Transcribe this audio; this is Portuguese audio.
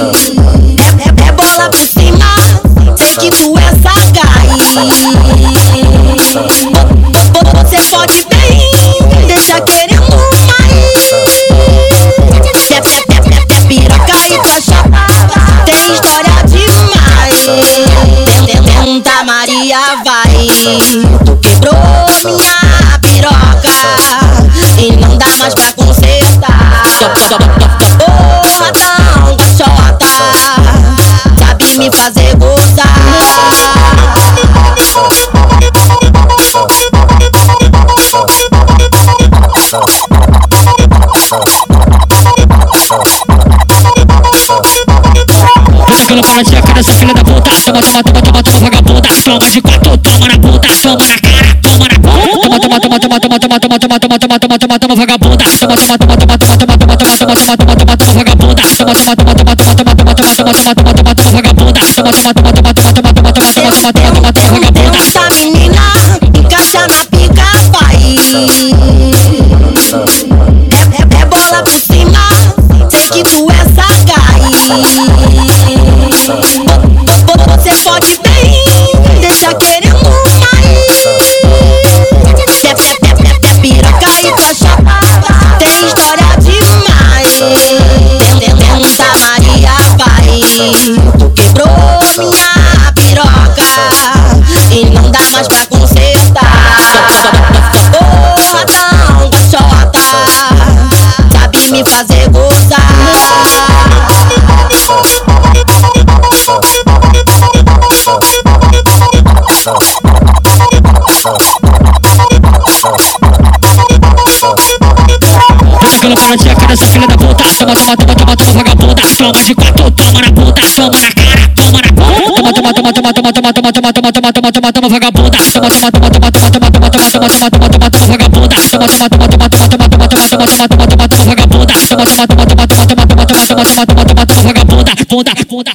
É, é bola pra cima, sei que tu é sagaz. Você fode bem, deixa querendo mais. É piroca e tá cachapa, tem história demais. Tenta Maria vai, tu quebrou minha piroca e não dá mais pra consertar. Baladinha cara dessa filha da puta Toma, toma, toma, toma, toma, vagabunda Toma de quatro, toma na bunda Toma na cara, toma na bunda Toma, toma, toma, toma, toma, toma, toma, toma, toma, toma, toma, toma, toma, vagabunda Toma, toma, toma, toma, toma, toma, toma, toma, toma, toma, toma, toma, toma, vagabunda Toma, toma, toma, toma, toma, toma, toma, toma, toma, toma, toma, toma, vagabunda toma, toma, toma, me vem, deixa querendo sair. Até piroca e coxa baba, tem história demais. Temos a Maria Pai, tu quebrou minha piroca e não dá mais pra consertar. Porradão, gachota, sabe me fazer gozar. Toma de cara, filha da puta Toma, toma, toma, toma, toma, vagabunda Toma de quatro, toma na puta Toma na cara, toma na bunda Toma, toma, toma, toma, toma, toma, toma, toma, toma, toma, toma, toma, toma, vagabunda Toma, toma, toma, toma, toma, toma, toma, toma, toma, toma, toma, toma, toma, vagabunda Toma, toma, toma, toma, toma, toma, toma, toma, toma, toma, toma, toma, toma, vagabunda Toma, toma, toma, toma, toma, toma, toma, toma, toma, toma, toma, toma, toma, vagabunda toma, toma, bunda